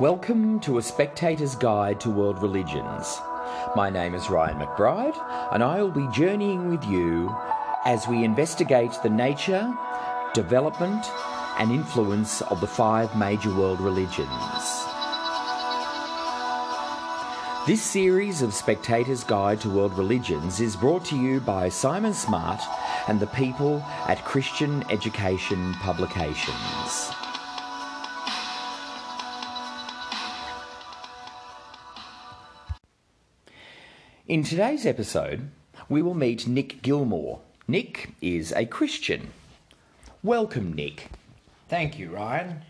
Welcome to A Spectator's Guide to World Religions. My name is Ryan McBride, and I will be journeying with you as we investigate the nature, development, and influence of the five major world religions. This series of Spectator's Guide to World Religions is brought to you by Simon Smart and the people at Christian Education Publications. In today's episode, we will meet Nick Gilmore. Nick is a Christian. Welcome, Nick. Thank you, Ryan.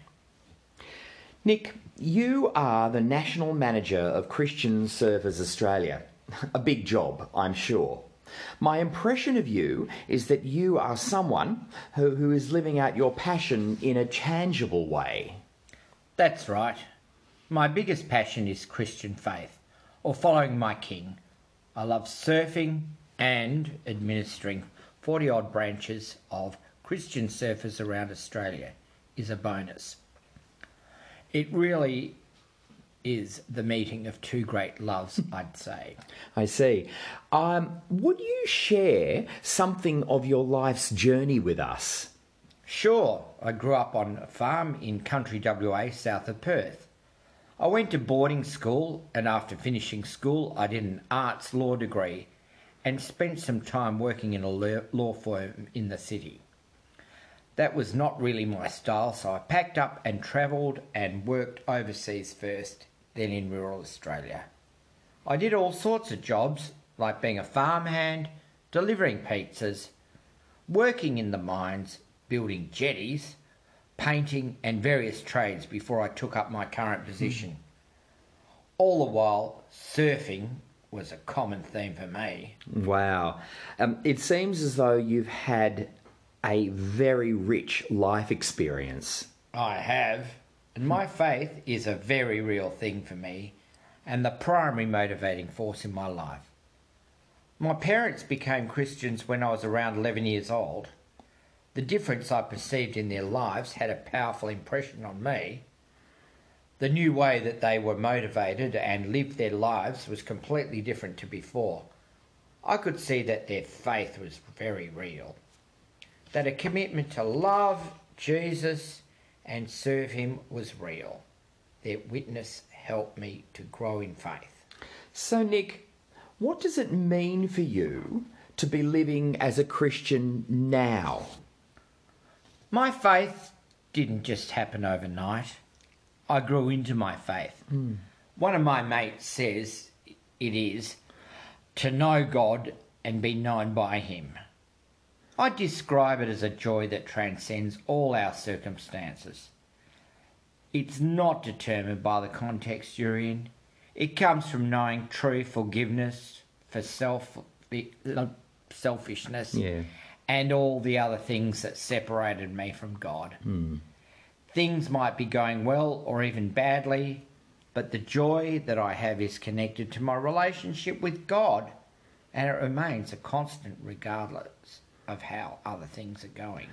Nick, you are the National Manager of Christian Surfers Australia. A big job, I'm sure. My impression of you is that you are someone who, who is living out your passion in a tangible way. That's right. My biggest passion is Christian faith, or following my King. I love surfing and administering 40 odd branches of Christian surfers around Australia is a bonus. It really is the meeting of two great loves, I'd say. I see. Um, would you share something of your life's journey with us? Sure, I grew up on a farm in country WA south of Perth. I went to boarding school, and after finishing school, I did an arts law degree and spent some time working in a law firm in the city. That was not really my style, so I packed up and travelled and worked overseas first, then in rural Australia. I did all sorts of jobs, like being a farmhand, delivering pizzas, working in the mines, building jetties, painting, and various trades before I took up my current position. All the while, surfing was a common theme for me. Wow. Um, it seems as though you've had a very rich life experience. I have, and my faith is a very real thing for me and the primary motivating force in my life. My parents became Christians when I was around 11 years old. The difference I perceived in their lives had a powerful impression on me. The new way that they were motivated and lived their lives was completely different to before. I could see that their faith was very real, that a commitment to love Jesus and serve Him was real. Their witness helped me to grow in faith. So, Nick, what does it mean for you to be living as a Christian now? My faith didn't just happen overnight. I grew into my faith. Hmm. One of my mates says it is to know God and be known by Him. I describe it as a joy that transcends all our circumstances. It's not determined by the context you're in. It comes from knowing true forgiveness for self selfishness Yeah. And all the other things that separated me from God. Things might be going well or even badly, but the joy that I have is connected to my relationship with God, and it remains a constant regardless of how other things are going.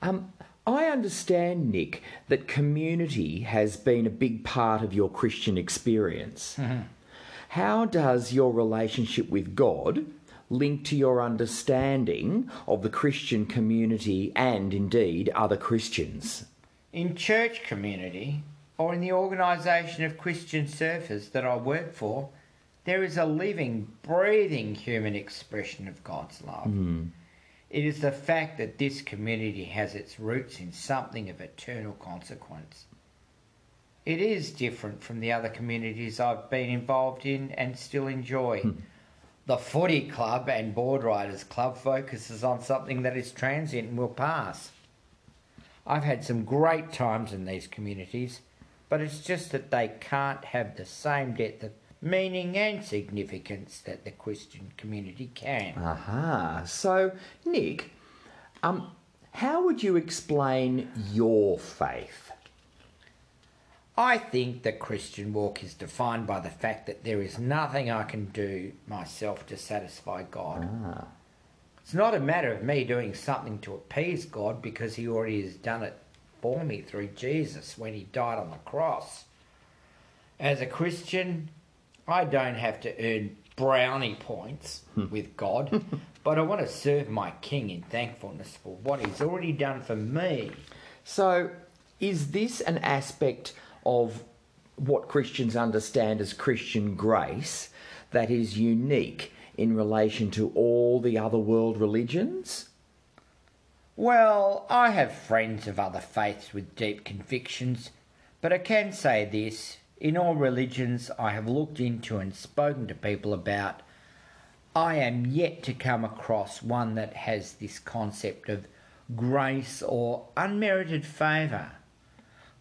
Um, I understand, Nick, that community has been a big part of your Christian experience. How does your relationship with God link to your understanding of the Christian community and indeed other Christians? In church community or in the organisation of Christian surfers that I work for, there is a living, breathing human expression of God's love. Hmm. It is the fact that this community has its roots in something of eternal consequence. It is different from the other communities I've been involved in and still enjoy. Hmm. The footy club and board riders club focuses on something that is transient and will pass. I've had some great times in these communities, but it's just that they can't have the same depth of meaning and significance that the Christian community can. Aha. So, Nick, um, how would you explain your faith? I think the Christian walk is defined by the fact that there is nothing I can do myself to satisfy God. Ah. It's not a matter of me doing something to appease God because He already has done it for me through Jesus when He died on the cross. As a Christian, I don't have to earn brownie points with God, but I want to serve my King in thankfulness for what He's already done for me. So, is this an aspect of what Christians understand as Christian grace that is unique in relation to all the other world religions? Well, I have friends of other faiths with deep convictions, but I can say this in all religions I have looked into and spoken to people about, I am yet to come across one that has this concept of grace or unmerited favour.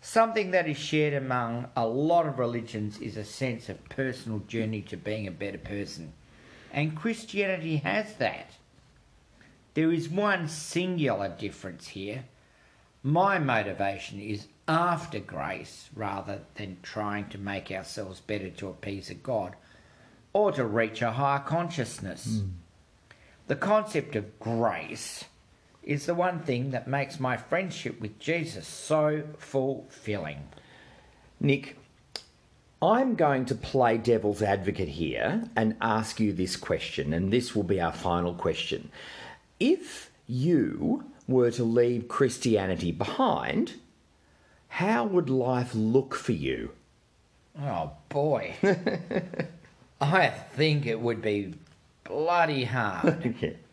Something that is shared among a lot of religions is a sense of personal journey to being a better person. And Christianity has that. There is one singular difference here. My motivation is after grace rather than trying to make ourselves better to appease a God or to reach a higher consciousness. Mm. The concept of grace is the one thing that makes my friendship with Jesus so fulfilling. Nick, I'm going to play devil's advocate here and ask you this question, and this will be our final question. If you were to leave Christianity behind, how would life look for you? Oh boy. I think it would be bloody hard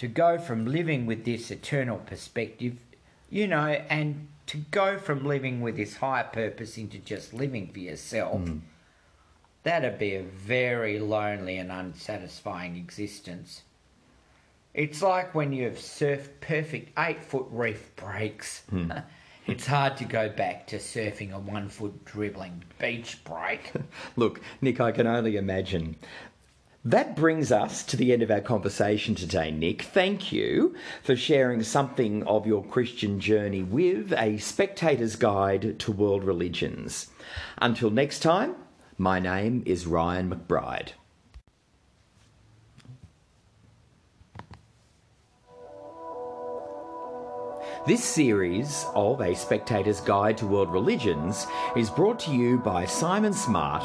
to go from living with this eternal perspective, you know, and to go from living with this higher purpose into just living for yourself. Mm. That'd be a very lonely and unsatisfying existence. It's like when you've surfed perfect eight foot reef breaks. Mm. it's hard to go back to surfing a one foot dribbling beach break. Look, Nick, I can only imagine. That brings us to the end of our conversation today, Nick. Thank you for sharing something of your Christian journey with a spectator's guide to world religions. Until next time, my name is Ryan McBride. This series of A Spectator's Guide to World Religions is brought to you by Simon Smart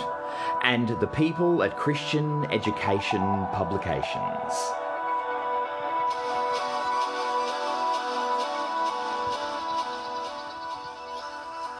and the people at Christian Education Publications.